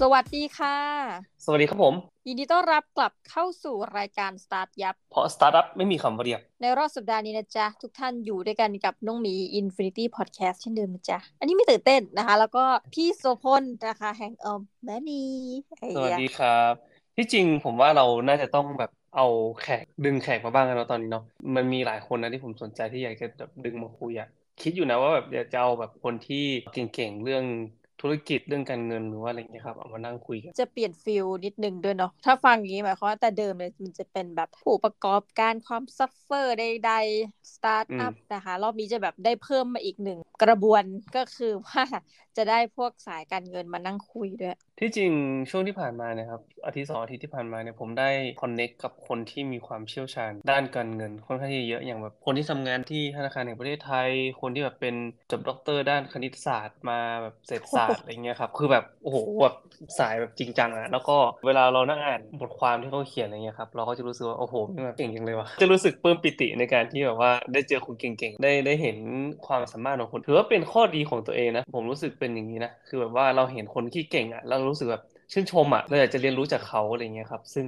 สวัสดีค่ะ สวัสดีครับผม ยินดีต้อนรับกลับเข้าสู่รายการ StartYup เพราะสตาร์ทอัพไม่มีคำว่าเรียบในรอบสัปดาห์นี้นะจ๊ะ ทุกท่านอยู่ด้วยกันกับน้องหมี Infinity Podcast เช่นเดิมนะจ๊ะ อันนี้ไม่ตื่นเต้นนะคะ แล้วก็พี่โสพลนะคะแห่งเอิมแมนี่ไอ้สวัสเหี้ยดีครับ ที่จริงผมว่าเราน่าจะต้องแบบเอาแขกดึงแขกมาบ้างกันเนาะตอนนี้เนาะ มันมีหลายคนนะที่ผมสนใจที่อยากจะแบบดึงมาคุยอะคิดอยู่นะว่าแบบอยากจะเอาแบบคนที่เก่งๆเรื่อง ธุรกิจเรื่องการเงินหรือว่าอะไรอย่างเงี้ยครับเอามานั่งคุยกันจะเปลี่ยน feel นิดนึงด้วยเนาะถ้าฟังอย่างนี้หมายความว่าแต่เดิมเลยมันจะเป็นแบบผู้ประกอบการความ suffer ใดๆสตาร์ทอัพนะคะ รอบนี้จะแบบได้เพิ่มมาอีกหนึ่งกระบวนก็คือว่าจะได้พวกสายการเงินมานั่งคุยด้วย ที่จริงช่วงที่ผ่านมาเนี่ยครับอาทิตย์สองอาทิตย์ที่ผ่านมาเนี่ยผมได้ connect กับคนที่มีความเชี่ยวชาญ ด้านการเงินค่อนข้างที่จะเยอะอย่างแบบคนที่ทำงานที่ธนาคารแห่งประเทศไทย คนที่แบบเป็นจบด็อกเตอร์ด้านคณิตศาสตร์มาแบบเศรษฐศาสตร์อะไรเงี้ยครับ คือแบบโอ้โหแบบสายแบบจริงจังอะแล้วก็เวลาเรานั่งอ่านบทความที่เขาเขียนอะไรเงี้ยครับเราก็จะรู้สึกว่าโอ้โหนี่แบบเก่งจังเลยวะจะรู้สึกปลื้มปิติในการที่แบบว่าได้เจอคนเก่งๆได้ได้เห็นความสามารถของคนถือว่าเป็นข้อดีของตัวเองนะผมรู้สึกเป็นอย่างนี้นะคือแบบว่าเราเห็นคนที่เก่งอะเรารู้สึกแบบชื่นชมอะเราอยากจะเรียนรู้จากเขาอะไรเงี้ยครับ ซึ่ง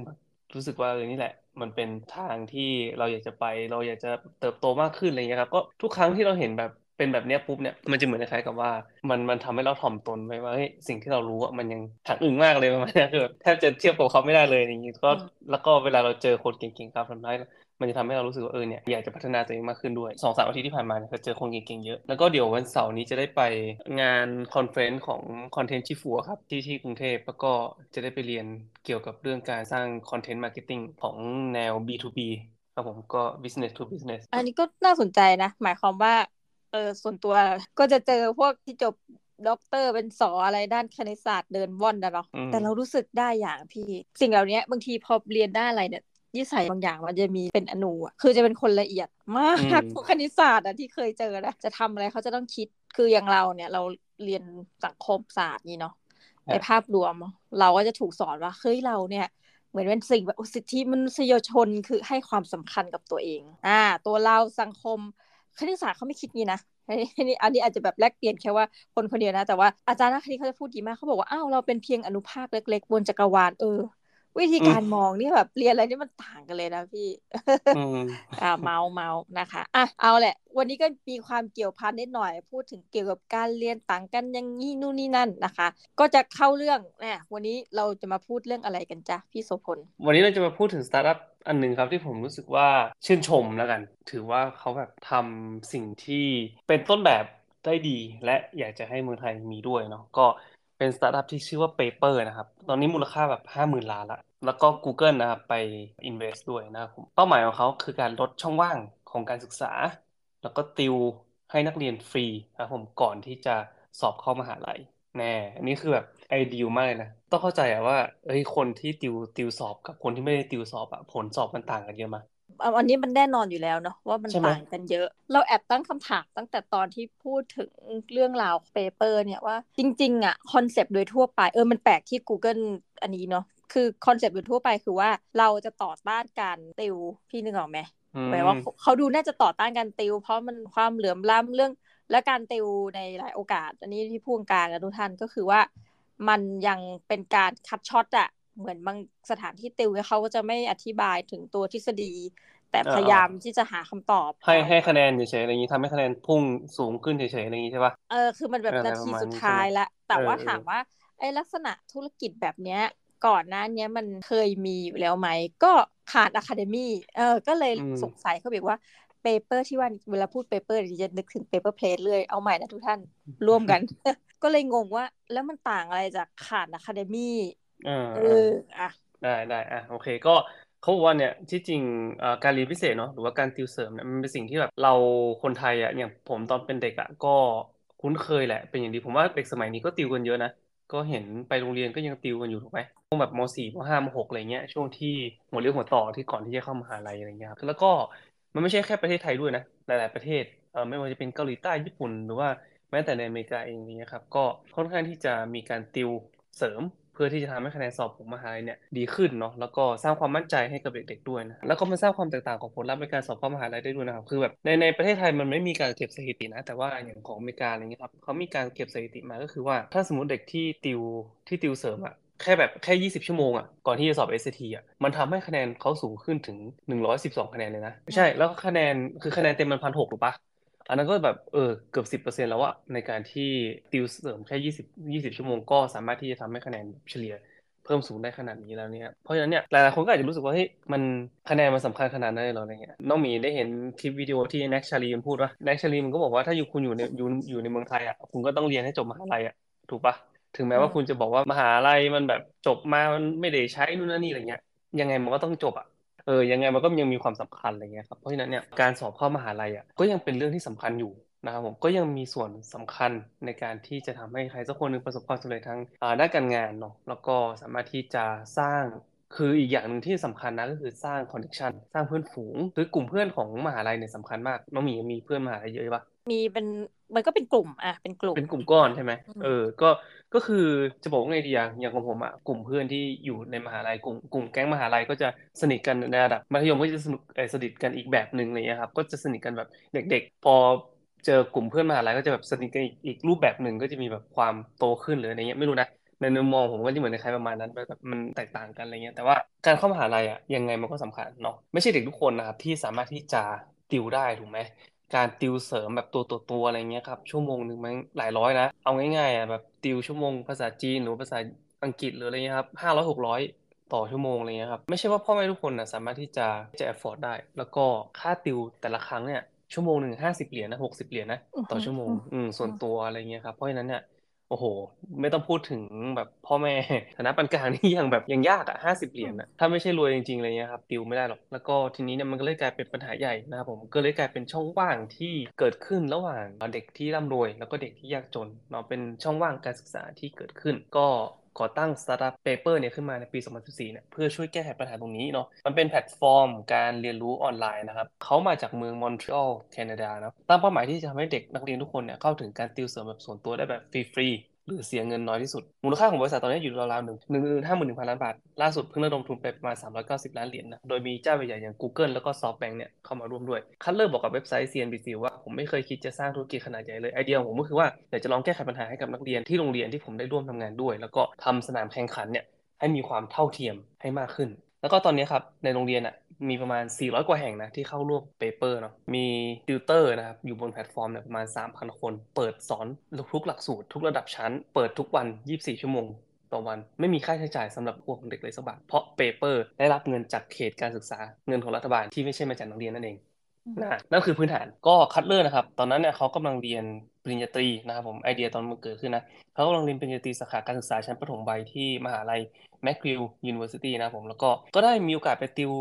รู้สึกว่าเออนี่แหละมันเป็นทางที่เราอยากจะไป เราอยากจะเติบโตมากขึ้นอะไรเงี้ยครับก็ทุกครั้งที่เราเห็นแบบ เป็นแบบเนี้ยปุ๊บเนี่ยมันจะเหมือนคล้ายๆกับว่ามันมันทำให้เราถ่อมตนไว้ว่าเฮ้ยสิ่งที่เรารู้อะมันยังหางอึ่งมากเลยประมาณเนี้ยคือแบบแทบจะเทียบกับเขาไม่ได้เลยอย่างงี้ก็อืมแล้วก็เวลาเราเจอคนเก่งๆครับทำได้มันจะทำให้เรารู้สึกว่าเออเนี่ยอยากจะพัฒนาตัวเองมากขึ้นด้วยสองสามอาทิตย์ที่ผ่านมาเนี่ยก็เจอคนเก่งๆเยอะ แล้วก็เดี๋ยววันเสาร์นี้จะได้ไปงาน conference ของ Content Shifu ครับที่ที่กรุงเทพแล้วก็จะได้ไปเรียนเกี่ยวกับเรื่องการสร้าง content marketing ของแนว B2B ครับผมก็ business to business อันนี้ก็น่าสนใจนะ หมายความว่า เออส่วนตัวก็จะเจอพวกที่จบด็อกเตอร์เป็นสออะไรด้านคณิตศาสตร์เดินว่อนนะเนาะอืมแต่เรารู้สึกได้อย่างพี่ สิ่งเหล่านี้บางทีพอเรียนได้านอะไรเนี่ยนิสัยบางอย่างมันจะมีเป็นอนูอะคือจะเป็นคนละเอียดมากพวกคณิตศาสตร์อะที่เคยเจอนะจะทำอะไรเขาจะต้องคิดคืออย่างเราเนี่ยเราเรียนสังคมศาสตร์นี่เนาะในภาพรวม เราก็จะถูกสอนว่าเฮ้ยเราเนี่ยเหมือนเป็นสิ่งแบบสิทธิมนุษยชนคือให้ความสำคัญกับตัวเองอ่าตัวเราสังคม คณิตศาสตร์เขาไม่คิดงี้นะอันนี้อันนี้อันนี้อาจจะแบบแลกเปลี่ยนแค่ว่าคนคนเดียวนะ แต่ว่าอาจารย์นักคณิตเขาจะพูดดีมากเขาบอกว่าอ้าวเราเป็นเพียงอนุภาคเล็ก ๆ บนจักรวาลเออ วิธีการมองนี่แบบเรียนอะไรนี่มันต่างกันเลยนะพี่อ่าเมาเมานะคะอะเอาแหละ วันนี้ก็มีความเกี่ยวพันนิดหน่อย พูดถึงเกี่ยวกับการเรียนต่างกันอยังงี้นู่นนี่นั่นนะคะ ก็จะเข้าเรื่องเนี่ยวันนี้เราจะมาพูดเรื่องอะไรกันจ๊ะพี่โสพลวันนี้เราจะมาพูดถึงสตาร์ทอัพ อันหนึ่งครับที่ผมรู้สึกว่าชื่นชมแล้วกัน ถือว่าเขาแบบทำสิ่งที่เป็นต้นแบบได้ดี และอยากจะให้เมืองไทยมีด้วยเนาะก็เป็นสตาร์ทอัพที่ชื่อว่า Paper นะครับ ตอนนี้มูลค่าแบบห้าหมื่นล้านละ แล้วก็ Google นะครับ ไป invest ด้วยนะครับผมเป้าหมายของเขาคือการลดช่องว่างของการศึกษา แล้วก็ติวให้นักเรียนฟรีนะครับผมก่อนที่จะสอบเข้ามหาลัยแน่อันนี้คือแบบ ไอเดียมากเลยนะ ต้องเข้าใจอะว่าเอ้ยคนที่ติวติวสอบกับคนที่ไม่ได้ติวสอบอะผลสอบมันต่างกันเยอะมากเอาอันนี้มันแน่นอนอยู่แล้วเนาะว่ามันใช่ไหมต่างกันเยอะ เราแอบตั้งคำถามตั้งแต่ตอนที่พูดถึงเรื่องราว Paper เนี่ยว่าจริงๆอะคอนเซปต์โดยทั่วไปเออมันแปลกที่ Google อันนี้เนาะคือคอนเซปต์โดยทั่วไปคือว่าเราจะต่อต้านการติวพี่นึกออกไหมอืมหมายว่าเขาดูน่าจะต่อต้านการติว เพราะมันความเหลื่อมล้ำเรื่อง และการติวในหลายโอกาส อันนี้ที่พูดกลางกับทุกท่านก็คือว่า มันยังเป็นการ cut short อะเหมือนบางสถานที่ติวเนี่ยเขาก็จะไม่อธิบายถึงตัวทฤษฎี แต่พยายามที่จะหาคำตอบ ให้ให้คะแนนเฉยๆอะไรอย่างนี้ทำให้คะแนนพุ่งสูงขึ้นเฉยๆอะไรอย่างนี้ใช่ปะเออคือมันแบบเอออะไรนาทีประมาณสุดนี้ท้ายใช่ไหมละแต่ว่าเออถามว่าไอ้ลักษณะธุรกิจแบบเนี้ยก่อนหน้าเนี้ยมันเคยมีอยู่แล้วไหม ก็ผ่านอะคาเดมี่เออก็เลยอืมสงสัยเขาบอกว่าเปเปอร์ที่ว่าเวลาพูดเปเปอร์จะนึกถึงเปเปอร์เพลทเลยเอาใหม่นะทุกท่านร่วมกัน ก็เลยงงว่า แล้วมันต่างอะไรจากขาดอะคาเดมี่เออเอเออออะได้ได้อะโอเคก็เขาบอกว่าเนี่ยที่จริงเอ่อการเรียนพิเศษเนาะหรือว่าการติวเสริมเนี่ยมันเป็นสิ่งที่แบบเราคนไทยอะอย่างผมตอนเป็นเด็กอะก็คุ้นเคยแหละเป็นอย่างดีผมว่าเด็กสมัยนี้ก็ติวกันเยอะนะก็เห็นไปโรงเรียนก็ยังติวกันอยู่ถูกไหมช่วงแบบมสี่มห้ามหกอะไรเงี้ยช่วงที่หัวเรียวหัวต่อที่ก่อนที่จะเข้ามหาลัยอะไรเงี้ยครับแล้วก็ มันไม่ใช่แค่ประเทศไทยด้วยนะ หลาย ๆ ประเทศเอ่อไม่ว่าจะเป็นเกาหลีใต้ญี่ปุ่น หรือว่าแม้แต่ในอเมริกาเองเนี่ยครับ ก็ค่อนข้างที่จะมีการติวเสริม เพื่อที่จะทำให้คะแนนสอบของมหาลัยเนี่ยดีขึ้นเนาะแล้วก็สร้างความมั่นใจให้กับเด็ก ๆ ด้วยนะแล้วก็มันสร้างความแตกต่างของผลลัพธ์ในการสอบเข้ามหาลัยได้ด้วยนะครับคือแบบในในประเทศไทยมันไม่มีการเก็บสถิตินะ แต่ว่าอย่างของอเมริกาอะไรเงี้ยครับเขามีการเก็บสถิติมาก็คือว่าถ้าสมมติเด็กที่ติวที่ติวเสริมอะ แค่แบบแค่ 20 ชั่วโมงอะก่อนที่จะสอบ SAT อะมันทำให้คะแนนเขาสูงขึ้นถึง 112 คะแนนเลยนะ ไม่ใช่แล้วคะแนนคือคะแนนเต็มมันพันหกถูกปะอันนั้นก็แบบเออเกือบสิบเปอร์เซ็นต์แล้วอะในการที่ติวเสริมแค่ยี่สิบยี่สิบชั่วโมงก็สามารถที่จะทำให้คะแนนเฉลี่ยเพิ่มสูงได้ขนาดนี้แล้วเนี่ยเพราะฉะนั้นเนี่ยหลายๆคนก็อาจจะรู้สึกว่าเฮ้ยมันคะแนนมันสำคัญขนาดนั้นเลยเหรออะไรเงี้ยน้องหมีได้เห็นคลิปวิดีโอที่แน็กชาลีมันพูดว่าแน็กชาลีมันก็บอกว่าถ้าอยู่คุณอยู่ในอยู่อยู่ในเมืองไทยอะคุณก็ต้องเรียนให้จบมหาลัยอะถูกปะ ถึงแม้ว่าคุณจะบอกว่ามหาลัยมันแบบจบมามันไม่ได้ใช้นู่นนั่นนี่อะไรเงี้ย ยังไงมันก็ต้องจบอะเออยังไงมันก็ยังมีความสำคัญอะไรเงี้ยครับเพราะฉะนั้นเนี่ยการสอบเข้ามหาลัยอะก็ยังเป็นเรื่องที่สำคัญอยู่นะครับผมก็ยังมีส่วนสำคัญในการที่จะทำให้ใครสักคนหนึ่งประสบความสำเร็จทางด้านการงานเนาะแล้วก็สามารถที่จะสร้างคืออีกอย่างหนึ่งที่สำคัญนะก็คือสร้างคอนเนคชันสร้างเพื่อนฝูง คือกลุ่มเพื่อนของมหาลัยเนี่ยสำคัญมากน้องหมีมีเพื่อนมหาลัยเยอะปะมีเป็น มันก็เป็นกลุ่มอะเป็นกลุ่มเป็นกลุ่มก้อนใช่ไหมเออ ก็ก็คือจะบอกว่าไงดีอย่างอย่างของผมอะกลุ่มเพื่อนที่อยู่ในมหาลัยกลุ่มกลุ่มแก๊งมหาลัยก็จะสนิทกันในระดับมัธยมก็จะสนุกเออสนิทกันอีกแบบหนึ่งอะไรเงี้ยครับ ก็จะสนิทกันแบบเด็ก ๆ พอเจอกลุ่มเพื่อนมหาลัยก็จะแบบสนิทกันอีกอีกรูปแบบหนึ่งก็จะมีแบบความโตขึ้นหรืออะไรเงี้ยไม่รู้นะในมุมมองผมก็จะเหมือนในใครประมาณนั้นแบบมันแตกต่างกันอะไรเงี้ยแต่ว่าการเข้ามหาลัยอะยังไงมันก็สำคัญเนาะไม่ใช่เด็กทุกคนนะครับที่สามารถที่จะติวได้ถูกไหม การติวเสริมแบบตัวตัวตัวอะไรเงี้ยครับ ชั่วโมงหนึ่งมันหลายร้อยนะ เอาง่ายๆอะแบบติวชั่วโมงภาษาจีนหรือภาษาอังกฤษหรืออะไรเงี้ยครับห้าร้อยหกร้อยต่อชั่วโมงอะไรเงี้ยครับ ไม่ใช่ว่าพ่อแม่ทุกคนนะสามารถที่จะจะ afford ได้ แล้วก็ค่าติวแต่ละครั้งเนี่ยชั่วโมงหนึ่งห้าสิบเหรียญนะหกสิบเหรียญนะต่อชั่วโมงอืมส่วนตัวอะไรเงี้ยครับเพราะฉะนั้นเนี่ย โอ้โห ไม่ต้องพูดถึงแบบพ่อแม่ฐานะปานกลางนี่ยังแบบยังยากอะห้าสิบเหรียญนะถ้าไม่ใช่รวยจริงๆเลยเนี่ยครับติวไม่ได้หรอก แล้วก็ทีนี้เนี่ยมันก็เลยกลายเป็นปัญหาใหญ่นะครับผมก็เลยกลายเป็นช่องว่างที่เกิดขึ้นระหว่างเด็กที่ร่ำรวย แล้วก็เด็กที่ยากจนเนาะเป็นช่องว่างการศึกษาที่เกิดขึ้น ก็ ก่อตั้ง Startup Paper เนี่ยขึ้นมาในปี 2014 เนี่ยเพื่อช่วยแก้ไขปัญหาตรงนี้เนาะมันเป็นแพลตฟอร์มการเรียนรู้ออนไลน์นะครับเขามาจากเมืองมอนทรีออลแคนาดานะตั้งเป้าหมายที่จะทำให้เด็กนักเรียนทุกคนเนี่ยเข้าถึงการติวเสริมแบบส่วนตัวได้แบบฟรี หรือเสียเงินน้อยที่สุด มูลค่าของบริษัทตอนนี้อยู่ราวๆหนึ่งหนึ่งห้าหมื่นหนึ่งพันล้านบาท ล่าสุดเพิ่งระดมทุนไปประมาณ390ล้านเหรียญนะ โดยมีเจ้าใหญ่ๆอย่าง Google แล้วก็ SoftBank เนี่ยเข้ามาร่วมด้วย คัตเลอร์บอกกับเว็บไซต์ CNBC ว่าผมไม่เคยคิดจะสร้างธุรกิจขนาดใหญ่เลย ไอเดียของผมก็คือว่าอยากจะลองแก้ไขปัญหาให้กับนักเรียนที่โรงเรียนที่ผมได้ร่วมทำงานด้วย แล้วก็ทำสนามแข่งขันเนี่ยให้มีความเท่าเทียมให้มากขึ้น แล้วก็ตอนนี้ครับในโรงเรียนอะ มีประมาณ 400 กว่าแห่งนะที่เข้าร่วม Paper เนาะมีติวเตอร์นะครับอยู่บนแพลตฟอร์มเนี่ยประมาณ 3,000 คน เปิดสอนทุกหลักสูตร ทุกระดับชั้น เปิดทุกวัน 24 ชั่วโมงต่อวันไม่มีค่าใช้จ่ายสำหรับพวกเด็กเลยสักบาทเพราะ Paper ได้รับเงินจากเขตการศึกษาเงินของรัฐบาลที่ไม่ใช่มาจากนักเรียนนั่นเองนะนั่นคือพื้นฐานก็คัตเลอร์นะครับ ตอนนั้นเนี่ยเขากำลังเรียนปริญญาตรีนะครับผมไอเดียตอนมันเกิดขึ้นนะเขากำลังเรียนปริญญาตรีสาขาการศึกษาชั้นประถมวัยที่มหาลัย McGill University นะครับผมแล้วก็ก็ได้มีโอกาสไปติว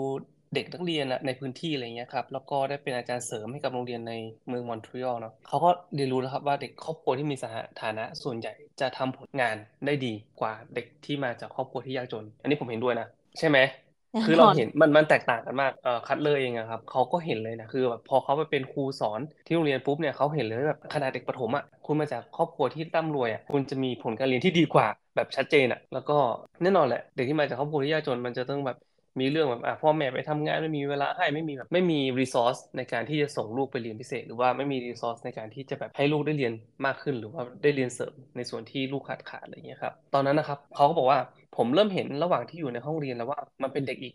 เด็กนักเรียนในพื้นที่อะไรเงี้ยครับแล้วก็ได้เป็นอาจารย์เสริมให้กับโรงเรียนในเมืองมอนทรีออลเนาะเขาก็เรียนรู้แล้วครับว่าเด็กครอบครัวที่มีฐานะส่วนใหญ่จะทำผลงานได้ดีกว่าเด็กที่มาจากครอบครัวที่ยากจน อันนี้ผมเห็นด้วยนะ ใช่ไหมคือเราเห็นมันมันแตกต่างกันมากเอ่อคัตเลอร์เองอะครับเขาก็เห็นเลยนะคือแบบพอเขาไปเป็นครูสอนที่โรงเรียนปุ๊บเนี่ยเขาเห็นเลยแบบขนาดเด็กประถมอะคุณมาจากครอบครัวที่ร่ำรวยอะคุณจะมีผลการเรียนที่ดีกว่าแบบชัดเจนอะแล้วก็แน่นอนแหละ เด็กที่มาจากครอบครัวที่ยากจนมันจะต้องแบบ มีเรื่องแบบอะพ่อแม่ไปทำงานไม่มีเวลาให้ไม่มีแบบไม่มีรีซอสในการที่จะส่งลูกไปเรียนพิเศษ หรือว่าไม่มีรีซอสในการที่จะแบบให้ลูกได้เรียนมากขึ้น หรือว่าได้เรียนเสริมในส่วนที่ลูกขาดขาดอะไรเงี้ยครับตอนนั้นนะครับเขาก็บอกว่าผมเริ่มเห็นระหว่างที่อยู่ในห้องเรียนแล้วว่ามันเป็นเด็กอีก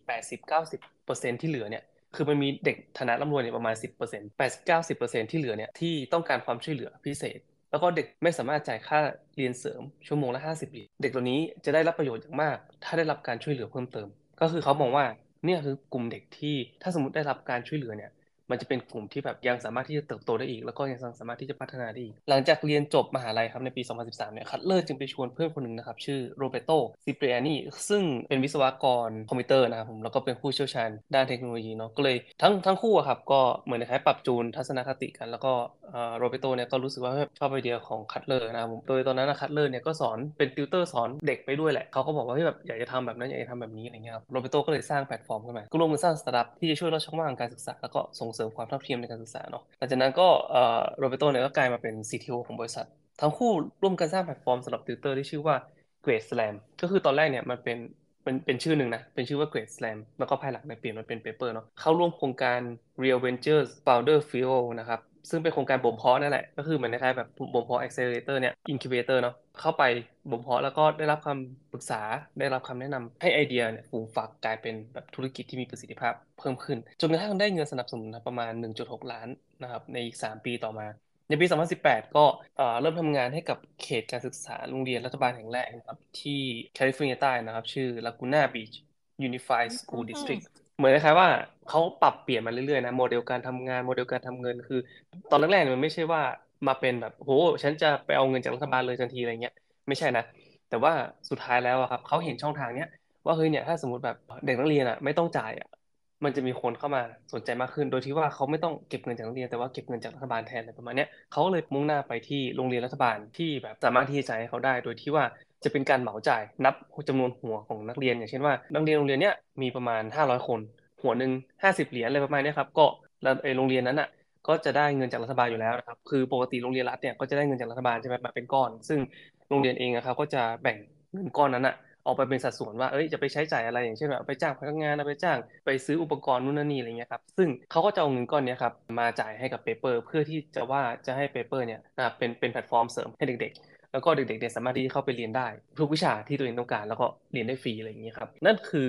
80-90%ที่เหลือเนี่ยคือมันมีเด็กฐานะร่ำรวยเนี่ยประมาณ 10% 80-90%ที่เหลือเนี่ยที่ต้องการความช่วยเหลือพิเศษ แล้วก็เด็กไม่สามารถจ่ายค่าเรียนเสริมชั่วโมงละ 50เหรียญเด็กเหล่านี้จะได้รับประโยชน์อย่างมาก ถ้าได้รับการช่วยเหลือเพิ่มเติม ก็คือเขามองว่าเนี่ยคือกลุ่มเด็กที่ถ้าสมมติได้รับการช่วยเหลือเนี่ย มันจะเป็นกลุ่มที่แบบยังสามารถที่จะเติบโตได้อีก แล้วก็ยังสามารถที่จะพัฒนาได้อีก หลังจากเรียนจบมหาลัยครับในปี 2013 เนี่ยคัตเลอร์จึงไปชวนเพื่อนคนหนึ่งนะครับ ชื่อโรเบโตซิเปรียนีซึ่งเป็นวิศวกรคอมพิวเตอร์นะครับผมแล้วก็เป็นผู้เชี่ยวชาญด้านเทคโนโลยีเนาะก็เลยทั้งทั้งคู่ครับก็เหมือนคล้ายปรับจูนทัศนคติกัน แล้วก็โรเบโตเนี่ยก็รู้สึกว่าชอบไอเดียของคัตเลอร์นะครับผมโดยตอนนั้นคัตเลอร์เนี่ยก็สอนเป็นติวเตอร์สอนเด็กไปด้วยแหละเขาก็บอกว่าแบบอยากจะทำแบบนั้นอยากจะทำแบบนี้อะไรเงี้ยครับโรเบโตก็เลยสร้างแพลตฟอร์มขึ้นมาก็ร่วมกันสร้างสตาร์ทอัพที่จะช่วยลดช่องว่างการศึกษาแล้วก็ส่งเสริมความเท่าเทียมในการศึกษาเนาะหลังจากนั้นก็โรเบโตเนี่ยก็กลายมาเป็น CTO ของบริษัท ทั้งคู่ร่วมกันสร้างแพลตฟอร์มสำหรับติวเตอร์ที่ชื่อว่า Great Slam ก็คือตอนแรกเนี่ยมันเป็นเป็นเป็นชื่อหนึ่งนะ เป็นชื่อว่า Great Slam แล้วก็ภายหลังเนี่ยเปลี่ยนมาเป็น Paper เนาะเข้าร่วมโครงการ Real Ventures Founder Fuel นะครับ ซึ่งเป็นโครงการบ่มเพาะนั่นแหละ ก็คือเหมือนคล้ายๆแบบบ่มเพาะ Accelerator เนี่ย Incubator เนาะเข้าไปบ่มเพาะแล้วก็ได้รับคำปรึกษาได้รับคำแนะนำให้ไอเดียเนี่ยฟูมฝักกลายเป็นแบบธุรกิจที่มีประสิทธิภาพเพิ่มขึ้น จนกระทั่งได้เงินสนับสนุนประมาณ 1.6 ล้านนะครับในอีก 3 ปีต่อมา ในปี 2018 ก็เริ่มทำงานให้กับเขตการศึกษาโรงเรียนรัฐบาลแห่งแรกนะครับที่แคลิฟอร์เนียใต้นะครับ ชื่อ Laguna Beach Unified School District เหมือนคล้ายๆว่า เขาปรับเปลี่ยนมาเรื่อยๆนะโมเดลการทำงานโมเดลการทำเงินคือ ตอนแรกๆมันไม่ใช่ว่ามาเป็นแบบโหฉันจะไปเอาเงินจากรัฐบาลเลยทันทีอะไรเงี้ยไม่ใช่นะแต่ว่าสุดท้ายแล้วอะครับเขาเห็นช่องทางเนี้ยว่าเฮ้ยเนี่ยถ้าสมมติแบบเด็กนักเรียนอะไม่ต้องจ่ายอะมันจะมีคนเข้ามาสนใจมากขึ้น โดยที่ว่าเขาไม่ต้องเก็บเงินจากนักเรียนแต่ว่าเก็บเงินจากรัฐบาลแทนอะไรประมาณนี้เขาเลยมุ่งหน้าไปที่โรงเรียนรัฐบาลที่แบบสามารถที่จะจ่ายให้เขาได้ โดยที่ว่าจะเป็นการเหมาจ่ายนับจำนวนหัวของนักเรียน อย่างเช่นว่านักเรียนโรงเรียนเนี้ยมีประมาณ 500 คน หัวหนึ่ง50เหรียญอะไรประมาณนี้ครับก็โรงเรียนนั้นอะก็จะได้เงินจากรัฐบาลอยู่แล้วนะครับคือปกติโรงเรียนรัฐเนี่ยก็จะได้เงินจากรัฐบาลใช่ไหมแบบเป็นก้อน ซึ่งโรงเรียนเองนะครับก็จะแบ่งเงินก้อนนั้นอะออกไปเป็นสัดส่วนว่า เอ้ย จะไปใช้จ่ายอะไรอย่างเช่นแบบไปจ้างพนักงานไปจ้าง ไปซื้ออุปกรณ์นู่นนี่อะไรเงี้ยครับ ซึ่งเขาก็จะเอาเงินก้อนนี้ครับ มาจ่ายให้กับ Paper เพื่อที่จะว่าจะให้ Paper เนี่ยเป็นเป็นแพลตฟอร์มเสริมให้เด็ก ๆ แล้วก็เด็กๆเนี่ยสามารถที่จะเข้าไปเรียนได้ ทุกวิชาที่ตัวเองต้องการแล้วก็เรียนได้ฟรีอะไรอย่างเงี้ยครับ นั่นคือ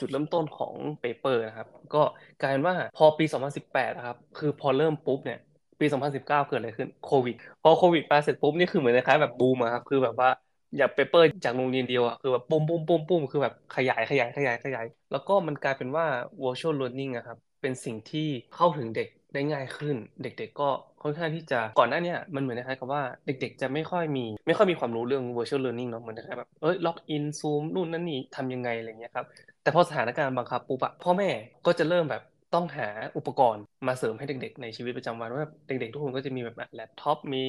จุดเริ่มต้นของ Paper นะครับ ก็กลายเป็นว่าพอปี 2018นะครับ คือพอเริ่มปุ๊บเนี่ยปี 2019 เกิดอะไรขึ้นโควิด พอโควิดมาเสร็จปุ๊บนี่คือเหมือนคล้ายแบบบูมอะครับ คือแบบว่าอย่าง Paper จากโรงเรียนเดียวอะคือแบบปุ้มปุ้มปุ้มปุ้มคือแบบขยายขยายขยายขยาย แล้วก็มันกลายเป็นว่า virtual learning อะครับ เป็นสิ่งที่เข้าถึงเด็กได้ง่ายขึ้น เด็กๆก็ ค่อนข้างที่จะก่อนหน้านี้มันเหมือนคล้ายกับว่าเด็ก ๆ จะไม่ค่อยมีไม่ค่อยมีความรู้เรื่อง virtual learning เนาะเหมือนนะคล้ายแบบเอ้ยล็อกอินซูมนู่นนั่นนี่ทำยังไงอะไรเงี้ยครับแต่พอสถานการณ์บังคับปุ๊บอะพ่อแม่ก็จะเริ่มแบบต้องหาอุปกรณ์มาเสริมให้เด็ก ๆ ในชีวิตประจำวันว่าเด็ก ๆ ทุกคนก็จะมีแบบแล็ปท็อปมี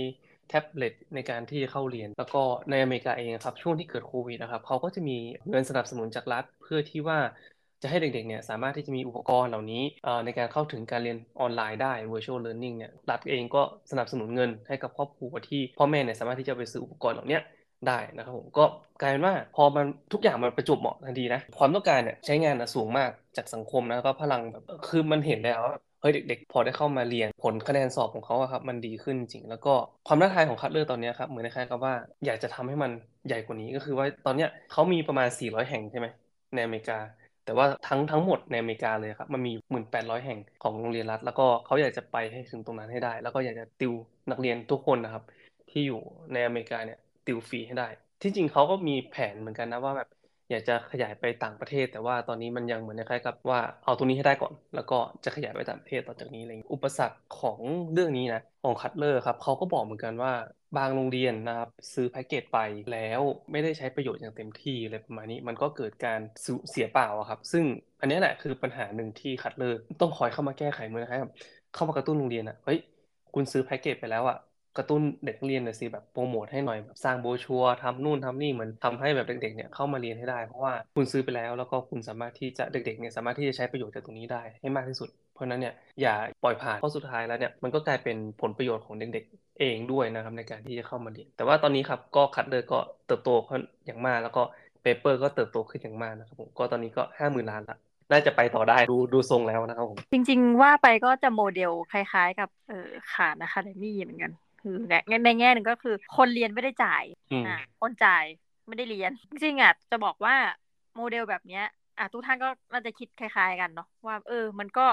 แท็บเล็ตในการที่จะเข้าเรียน แล้วก็ในอเมริกาเองครับช่วงที่เกิดโควิดนะครับเขาก็จะมีเงินสนับสนุนจากรัฐ เพื่อที่ว่า จะให้เด็กๆเนี่ยสามารถที่จะมีอุปกรณ์เหล่านี้ในการเข้าถึงการเรียนออนไลน์ได้ virtual learning เนี่ยรัฐเองก็สนับสนุนเงินให้กับครอบครัวที่พ่อแม่เนี่ยสามารถที่จะไปซื้ออุปกรณ์เหล่านี้ได้นะครับผมก็กลายเป็นว่าพอมันทุกอย่างมันประจบเหมาะทันทีนะความต้องการเนี่ยใช้งานนะสูงมากจากสังคมนะก็พลังแบบคือมันเห็นแล้วว่าเฮ้ยเด็กๆ พอได้เข้ามาเรียนผลคะแนนสอบของเขาครับมันดีขึ้นจริง แล้วก็ความท้าทายของคัดเลือกตอนนี้ครับเหมือนคล้ายกับว่าอยากจะทำให้มันใหญ่กว่านี้ก็คือว่าตอนนี้เขามีประมาณ 400 แห่งใช่ไหมในอเมริกา แต่ว่าทั้งทั้งหมดในอเมริกาเลยครับ มันมี1,800แปดร้อยแห่งของโรงเรียนรัฐ แล้วก็เขาอยากจะไปให้ถึงตรงนั้นให้ได้ แล้วก็อยากจะติวนักเรียนทุกคนนะครับ ที่อยู่ในอเมริกาเนี่ยติวฟรีให้ได้ ที่จริงเขาก็มีแผนเหมือนกันนะว่าแบบอยากจะขยายไปต่างประเทศ แต่ว่าตอนนี้มันยังเหมือนคล้ายๆกับว่าเอาตรงนี้ให้ได้ก่อน แล้วก็จะขยายไปต่างประเทศต่อจากนี้อะไรอุปสรรคของเรื่องนี้นะของคัตเลอร์ครับเขาก็บอกเหมือนกันว่า บางโรงเรียนนะครับซื้อแพ็กเกจไปแล้วไม่ได้ใช้ประโยชน์อย่างเต็มที่อะไรประมาณนี้ มันก็เกิดการเสียเปล่าครับ ซึ่งอันนี้แหละคือปัญหาหนึ่งที่คัตเลอร์ต้องคอยเข้ามาแก้ไขมือนะครับ เข้ามากระตุ้นโรงเรียนอะเฮ้ยคุณซื้อแพ็กเกจไปแล้วอะกระตุ้นเด็กเรียนหน่อยสิแบบโปรโมทให้หน่อยแบบสร้างโบชัวทำนู่นทำนี่เหมือนทำให้แบบเด็กๆเนี่ยเข้ามาเรียนให้ได้เพราะว่าคุณซื้อไปแล้ว แล้วก็คุณสามารถที่จะเด็กๆเนี่ยสามารถที่จะใช้ประโยชน์จากตรงนี้ได้ให้มากที่สุด เพราะนั้นเนี่ยอย่าปล่อยผ่านเพราะสุดท้ายแล้วเนี่ยมันก็กลายเป็นผลประโยชน์ของเด็กๆเองด้วยนะครับในการที่จะเข้ามาเรียนแต่ว่าตอนนี้ครับก็คัดเลยก็เติบโตขึ้นอย่างมากแล้วก็เปเปอร์ก็เติบโตขึ้นอย่างมากนะครับผมก็ตอนนี้ก็ห้าหมื่นล้านละน่าจะไปต่อได้ดูดูทรงแล้วนะครับผมจริง ๆ ว่าไปก็จะโมเดลคล้าย ๆ กับเออ Khan Academy เหมือนกัน คือในในแง่หนึ่งก็คือคนเรียนไม่ได้จ่ายอ่าคนจ่ายไม่ได้เรียน จริงๆอะจะบอกว่าโมเดลแบบเนี้ยอะทุกท่านก็น่าจะคิดคล้าย ๆ กันเนาะว่าเออ มันก็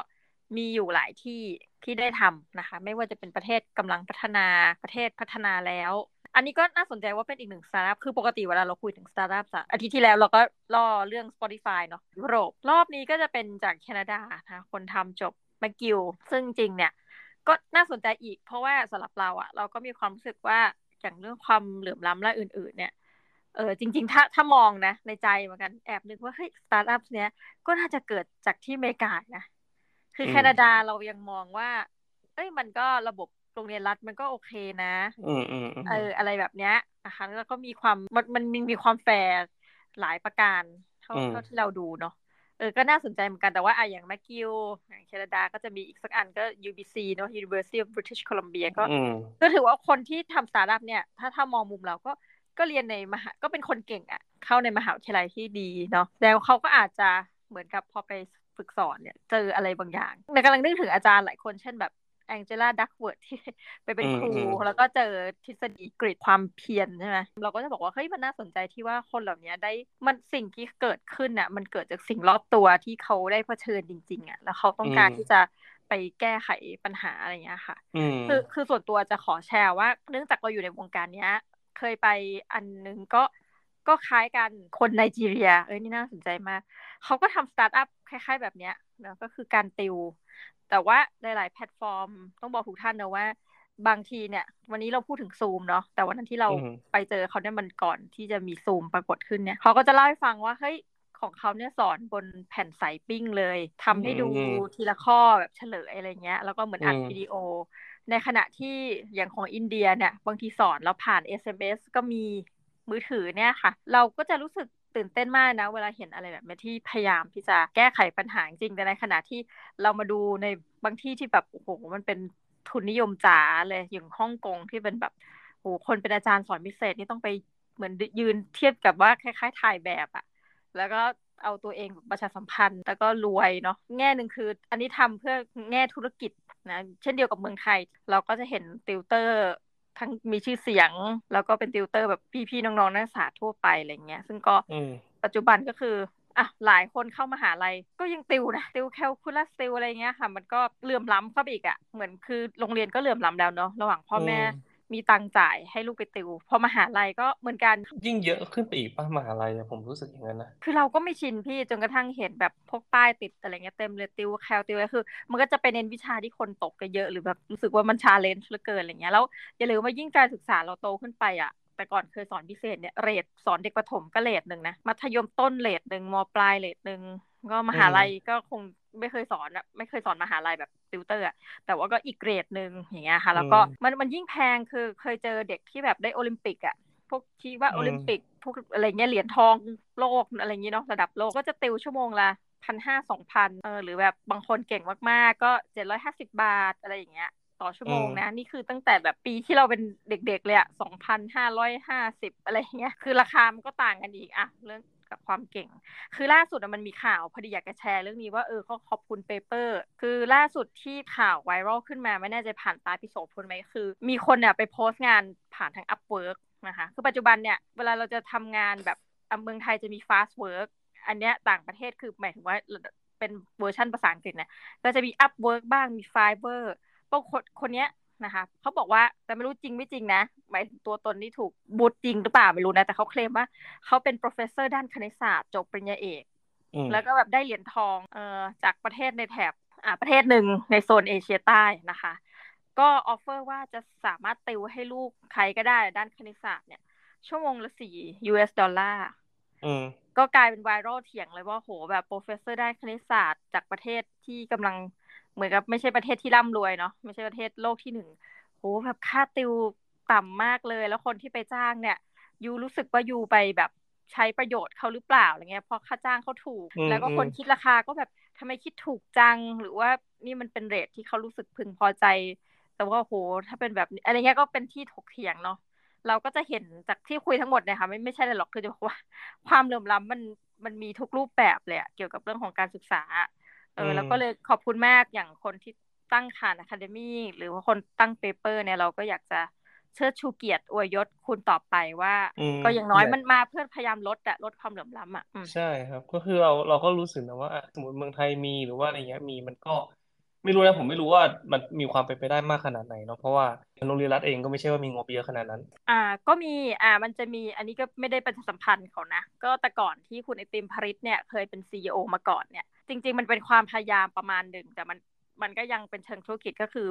มีอยู่หลายที่ที่ได้ทำนะคะ ไม่ว่าจะเป็นประเทศกำลังพัฒนาประเทศพัฒนาแล้ว อันนี้ก็น่าสนใจว่าเป็นอีกหนึ่งสตาร์ทอัพคือปกติเวลาเราคุยถึงสตาร์ทอัพอาทิตย์ที่แล้วเราก็ล่อเรื่อง Spotify เนาะยุโรปรอบนี้ก็จะเป็นจากแคนาดานะคนทำจบ McGill ซึ่งจริงเนี่ยก็น่าสนใจอีกเพราะว่าสำหรับเราอะเราก็มีความรู้สึกว่าอย่างเรื่องความเหลื่อมล้ำและอื่น ๆ เนี่ยเออจริง ๆ ถ้าถ้ามองนะในใจเหมือนกันแอบนึกว่าเฮ้ยสตาร์ทอัพเนี้ยก็น่าจะเกิดจากที่อเมริกานะ คือแคนาดาเรายังมองว่า เอ้ยมันก็ระบบโรงเรียนรัฐมันก็โอเคนะเอออะไรแบบเนี้ยนะคะแล้วก็มีความมันมันมีความแฟร์หลายประการเท่าเท่าที่เราดูเนาะเออก็น่าสนใจเหมือนกันแต่ว่าอะอย่าง McGill อย่างแคนาดาก็จะมีอีกสักอันก็ UBC เนาะ University of British Columbia ก็ก็ถือว่าคนที่ทำสตาร์ทอัพเนี่ย ถ้าถ้ามองมุมเราก็ก็เรียนในมหาก็เป็นคนเก่งอะ่ะ เข้าในมหาวิทยาลัยที่ดีเนาะแล้วเขาก็อาจจะเหมือนกับพอไป ฝึกสอนเนี่ย เจออะไรบางอย่างในกำลังนึกถึงอาจารย์หลายคนเช่นแบบAngela Duckworth ที่ไปเป็นครู แล้วก็เจอทฤษฎี grit ความเพียรใช่ไหมเราก็จะบอกว่า เฮ้ย มันน่าสนใจที่ว่าคนเหล่านี้ได้มันสิ่งที่เกิดขึ้นน่ะ มันเกิดจากสิ่งรอบตัวที่เขาได้เผชิญจริง ๆอะแล้วเขาต้องการที่จะไปแก้ไขปัญหาอะไรเงี้ยค่ะคือคือส่วนตัวจะขอแชร์ว่า เนื่องจากเราอยู่ในวงการเนี้ย เคยไปอันนึงก็ก็คล้ายกันคนไนจีเรีย เอ้ยนี่น่าสนใจมาก เขาก็ทำสตาร์ทอัพ คล้ายๆแบบเนี้ยนะก็คือการติว แต่ว่าหลายๆแพลตฟอร์ม ต้องบอกทุกท่านนะว่า บางทีเนี่ย วันนี้เราพูดถึงซูมเนาะแต่วันนั้นที่เราไปเจอเขาเนี่ยมันก่อนที่จะมีซูมปรากฏขึ้นเนี่ยเขาก็จะเล่าให้ฟังว่าเฮ้ยของเขาเนี่ยสอนบนแผ่นใสปิ้งเลยทำให้ดูทีละข้อแบบเฉลยอะไรเงี้ย แล้วก็เหมือนอัดวิดีโอ ในขณะที่อย่างของอินเดียเนี่ย บางทีสอนแล้วผ่าน SMS ก็มีมือถือเนี่ยค่ะ เราก็จะรู้สึก ตื่นเต้นมากนะ เวลาเห็นอะไรแบบนี้ที่พยายามที่จะแก้ไขปัญหาจริงแต่ในขณะที่เรามาดูในบางที่ที่แบบโอ้โหมันเป็นทุนนิยมจ๋าเลยอย่างฮ่องกงที่เป็นแบบโอ้คนเป็นอาจารย์สอนพิเศษนี่ต้องไปเหมือนยืนเทียบกับว่าคล้าย ๆ ถ่ายแบบอะแล้วก็เอาตัวเองประชาสัมพันธ์ แล้วก็รวยเนาะแง่หนึ่งคือ อันนี้ทำเพื่อแง่ธุรกิจนะเช่นเดียวกับเมืองไทย เราก็จะเห็นติวเตอร์ ทั้งมีชื่อเสียง แล้วก็เป็นติวเตอร์แบบพี่ๆน้องๆนักศึกษาทั่วไปอะไรเงี้ย ซึ่งก็ปัจจุบันก็คืออะหลายคนเข้ามาหาลัยก็ยังติวนะติวแคลคูลัสติวอะไรเงี้ยค่ะ มันก็เหลื่อมล้ำเข้าไปอีกอะ่ะเหมือนคือโรงเรียนก็เหลื่อมล้ำแล้วเนาะระหว่างพ่อแม่ มีตังจ่ายให้ลูกไปติว พอมหาลัยก็เหมือนกัน ยิ่งเยอะขึ้นไปอีกป่ะมหาลัยผมรู้สึกอย่างนั้นนะ คือเราก็ไม่ชินพี่จนกระทั่งเห็นแบบพวกป้ายติดอะไรเงี้ยเต็มเลยติวแคลติวคือ มันก็จะไปเน้นวิชาที่คนตกกันเยอะหรือแบบรู้สึกว่ามัน challenge เหลือเกินอะไรเงี้ยแล้วอย่าลืมว่ายิ่งการศึกษาเราโตขึ้นไปอะแต่ก่อนเคยสอนพิเศษเนี่ย rate สอนเด็กประถมก็ rate หนึ่งนะมัธยมต้น rate หนึ่งม.ปลาย rate หนึ่งก็มหาลัยก็คง ไม่เคยสอนอะไม่เคยสอนมหาลัยแบบติวเตอร์อะแต่ว่าก็อีกเกรดหนึ่งอย่างเงี้ยค่ะ แล้วก็มันมันยิ่งแพงคือเคยเจอเด็กที่แบบได้โอลิมปิกอะพวกที่ว่าโอลิมปิกพวกอะไรเงี้ยเหรียญทองโลกอะไรเงี้ยเนาะระดับโลกก็จะติวชั่วโมงละพันห้าสองพันเออหรือแบบบางคนเก่งมากๆ ก็เจ็ดร้อยห้าสิบบาทอะไรอย่างเงี้ยต่อชั่วโมงนะ นี่คือตั้งแต่แบบปีที่เราเป็นเด็กๆเลยอะสองพันห้าร้อยห้าสิบอะไรเงี้ยคือราคามันก็ต่างกันอีกอะเรื่อง กับความเก่ง คือล่าสุดมันมีข่าวพอดีอยากจะแชร์เรื่องนี้ว่าเออเขาขอบคุณเปเปอร์ คือล่าสุดที่ข่าวไวรัลขึ้นมาไม่แน่ใจผ่านตาพิโสพลไหมคือ มีคนเนี่ยไปโพสต์งานผ่านทาง Upwork นะคะ คือปัจจุบันเนี่ยเวลาเราจะทำงานแบบเมืองไทยจะมี fast work อันเนี้ยต่างประเทศคือหมายถึงว่าเป็นเวอร์ชันภาษาอังกฤษนะก็จะมี Upwork บ้างมี Fiverr พวกคนคนเนี้ย นะคะเขาบอกว่าแต่ไม่รู้จริงไม่จริงนะหมายถึงตัวตนนี่ถูกบูตจริงหรือเปล่าไม่รู้นะ แต่เขาเคลมว่าเขาเป็น professor ด้านคณิตศาสตร์จบปริญญาเอกแล้วก็แบบได้เหรียญทองเอ่อจากประเทศในแถบอ่าประเทศหนึ่งในโซนเอเชียใต้นะคะ ก็ offer ว่าจะสามารถติวให้ลูกใครก็ได้ด้านคณิตศาสตร์เนี่ย ชั่วโมงละสี่ US ดอลลาร์ก็กลายเป็น viral เถียงเลยว่าโหแบบ professor ด้านคณิตศาสตร์จากประเทศที่กำลัง เหมือนกับไม่ใช่ประเทศที่ร่ำรวยเนาะไม่ใช่ประเทศโลกที่หนึ่งโหแบบค่าติวต่ำมากเลย แล้วคนที่ไปจ้างเนี่ย you รู้สึกว่า you ไปแบบใช้ประโยชน์เขาหรือเปล่าอะไรเงี้ยเพราะค่าจ้างเขาถูก แล้วก็คนคิดราคาก็แบบทำไมคิดถูกจังหรือว่านี่มันเป็น rate ที่เขารู้สึกพึงพอใจ แต่ว่าโหถ้าเป็นแบบอะไรเงี้ยก็เป็นที่ถกเถียงเนาะเราก็จะเห็นจากที่คุยทั้งหมดเนี่ยค่ะไม่ไม่ใช่เลยหรอกคือจะบอกว่า ความเหลื่อมล้ำมันมันมีทุกรูปแบบเลยเกี่ยวกับเรื่องของการศึกษา เออแล้วก็เลยขอบคุณมากอย่างคนที่ตั้ง Khan Academy หรือว่าคนตั้ง Paper เนี่ยเราก็อยากจะเชิดชูเกียรติอวยยศคุณต่อไปว่า ก็อย่างน้อยมันมาเพื่อพยายามลดอะลดความเหลื่อมล้ำอะใช่ครับ ก็คือเราเราก็รู้สึกนะว่าสมมติเมืองไทยมีหรือว่าอะไรเงี้ยมีมันก็ไม่รู้นะผมไม่รู้ว่ามันมีความเป็นไปได้มากขนาดไหนเนาะเพราะว่าโรงเรียนรัฐเองก็ไม่ใช่ว่ามีงบเยอะขนาดนั้น อ่าก็มีอ่ามันจะมีอันนี้ก็ไม่ได้เป็นสัมพันธ์เขานะ ก็แต่ก่อนที่คุณไอติมพริษฐ์เนี่ยเคยเป็น CEO มาก่อนเนี่ย จริง ๆ มันเป็นความพยายามประมาณหนึ่งแต่มันมันก็ยังเป็นเชิงธุรกิจก็คือ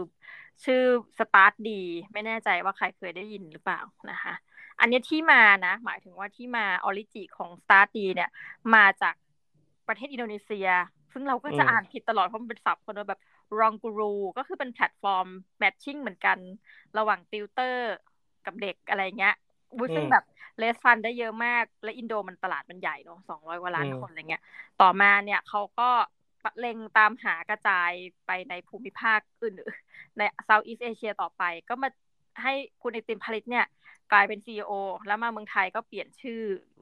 ชื่อ StartDee ไม่แน่ใจว่าใครเคยได้ยินหรือเปล่านะคะ อันนี้ที่มานะ หมายถึงว่าที่มา origin ของ StartDee เนี่ย มาจากประเทศอินโดนีเซีย ซึ่งเราก็จะอ่านผิดตลอดเพราะมันเป็นศัพท์คนแบบ Ruangguru ก็คือเป็น platform matching เหมือนกัน ระหว่างติวเตอร์กับเด็กอะไรเงี้ย ซึ่งแบบเลสฟันได้เยอะมาก และอินโดมันตลาดมันใหญ่เนาะสองร้อยกว่าล้านคนอะไรเงี้ย ต่อมาเนี่ยเขาก็เล็งตามหากระจายไปในภูมิภาคอื่นใน Southeast Asia ต่อไป ก็มาให้คุณไอติมพริษฐ์เนี่ย กลายเป็น CEO แล้วมาเมืองไทยก็เปลี่ยนชื่อ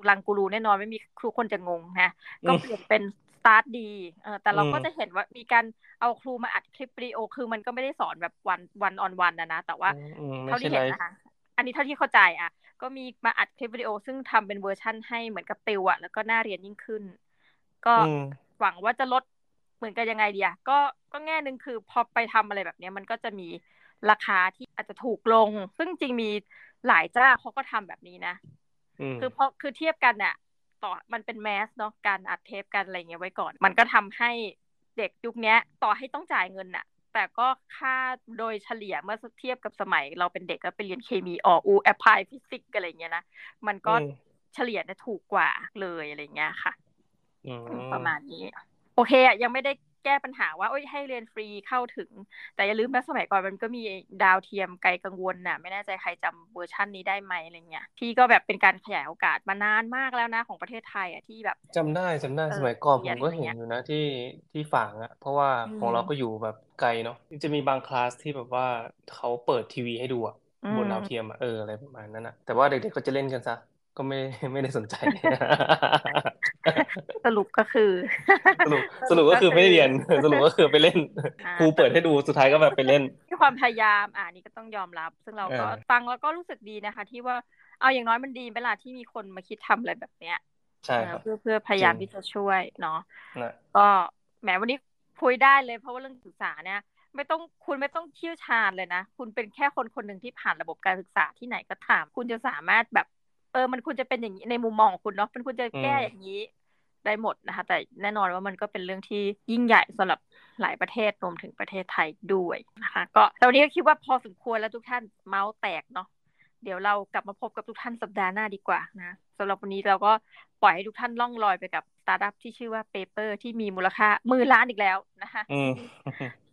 Ruangguru แน่นอนไม่มีครูคนจะงงนะก็เปลี่ยนเป็น StartDee เออแต่เราก็จะเห็นว่ามีการเอาครูมาอัดคลิปวิดีโอ คือมันก็ไม่ได้สอนแบบ one one-on-one นะนะ แต่ว่าเท่าที่เห็นนะคะ อันนี้เท่าที่เข้าใจอะ ก็มีมาอัดคลิปวิดีโอ ซึ่งทำเป็นเวอร์ชั่นให้เหมือนกับติวอะแล้วก็น่าเรียนยิ่งขึ้น ก็หวังว่าจะลดเหมือนกันยังไงดีอะก็ก็แง่หนึ่งคือพอไปทำอะไรแบบนี้มันก็จะมีราคาที่อาจจะถูกลง ซึ่งจริงมีหลายเจ้าเขาก็ทำแบบนี้นะคือเพราะคือเทียบกันเนี่ยพอมันเป็น mass เนาะการอัดเทปกันอะไรเงี้ยไว้ก่อน มันก็ทำให้เด็กยุคนี้ต่อให้ต้องจ่ายเงินน่ะ แต่ก็ค่าโดยเฉลี่ยเมื่อเทียบกับสมัย เราเป็นเด็กแล้วไปเรียนเคมี อ.อุ๊ Applied Physics อะไรเงี้ยนะมันก็เฉลี่ยเนี่ยถูกกว่าเลยอะไรเงี้ยค่ะประมาณนี้ โอเคอะยังไม่ได้ แก้ปัญหาว่าโอ้ยให้เรียนฟรีเข้าถึง แต่อย่าลืมนะสมัยก่อนมันก็มีดาวเทียมไกลกังวลน่ะ ไม่แน่ใจใครจำเวอร์ชันนี้ได้ไหมอะไรเงี้ยที่ก็แบบเป็นการขยายโอกาสมานานมากแล้วนะของประเทศไทยอะที่แบบจำได้จำได้สมัยก่อนผมก็เห็นอยู่นะที่ที่ฝางอะ เพราะว่าของเราก็อยู่แบบไกลเนาะจะมีบางคลาสที่แบบว่าเขาเปิดทีวีให้ดูอะบนดาวเทียมอะเอออะไรประมาณนั้นอะแต่ว่าเด็กๆก็จะเล่นกันซะ ก็ไม่ไม่ได้สนใจ สรุปก็คือ สรุปสรุปก็คือไม่ได้เรียน สรุปก็คือไปเล่นครูเปิดให้ดูสุดท้ายก็แบบไปเล่นที่ความพยายามอ่านี่ก็ต้องยอมรับ ซึ่งเราก็ฟังแล้วก็รู้สึกดีนะคะ ที่ว่าเอาอย่างน้อยมันดีเวลาที่มีคนมาคิดทำอะไรแบบเนี้ยใช่ครับเพื่อเพื่อพยายามที่จะช่วยเนาะก็แหมวันนี้คุยได้เลยเพราะว่าเรื่องศึกษาเนี่ยไม่ต้องคุณไม่ต้องเชี่ยวชาญเลยนะ คุณเป็นแค่คนคนหนึ่งที่ผ่านระบบการศึกษาที่ไหนก็ถาม คุณจะสามารถแบบ เออมันควรจะเป็นอย่างนี้ในมุมมองของคุณเนาะมันควรจะแก้อย่างนี้ได้หมดนะคะ แต่แน่นอนว่ามันก็เป็นเรื่องที่ยิ่งใหญ่สำหรับหลายประเทศรวมถึงประเทศไทยด้วยนะคะ ก็ตอนนี้ก็คิดว่าพอสมควรแล้วทุกท่านเมาท์แตกเนาะเดี๋ยวเรากลับมาพบกับทุกท่านสัปดาห์หน้าดีกว่านะสำหรับวันนี้เราก็ปล่อยให้ทุกท่านล่องลอยไปกับสตาร์ทอัพที่ชื่อว่า Paper ที่มีมูลค่าหมื่นล้านอีกแล้วนะคะ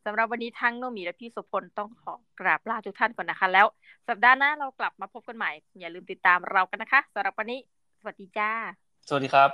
สำหรับวันนี้ทั้งโนมีและพี่สุพลต้องขอกราบลาทุกท่านก่อนนะคะ แล้ว สัปดาห์หน้าเรากลับมาพบกันใหม่ อย่าลืมติดตามเรากันนะคะสำหรับวันนี้ สวัสดีจ้า สวัสดีครับ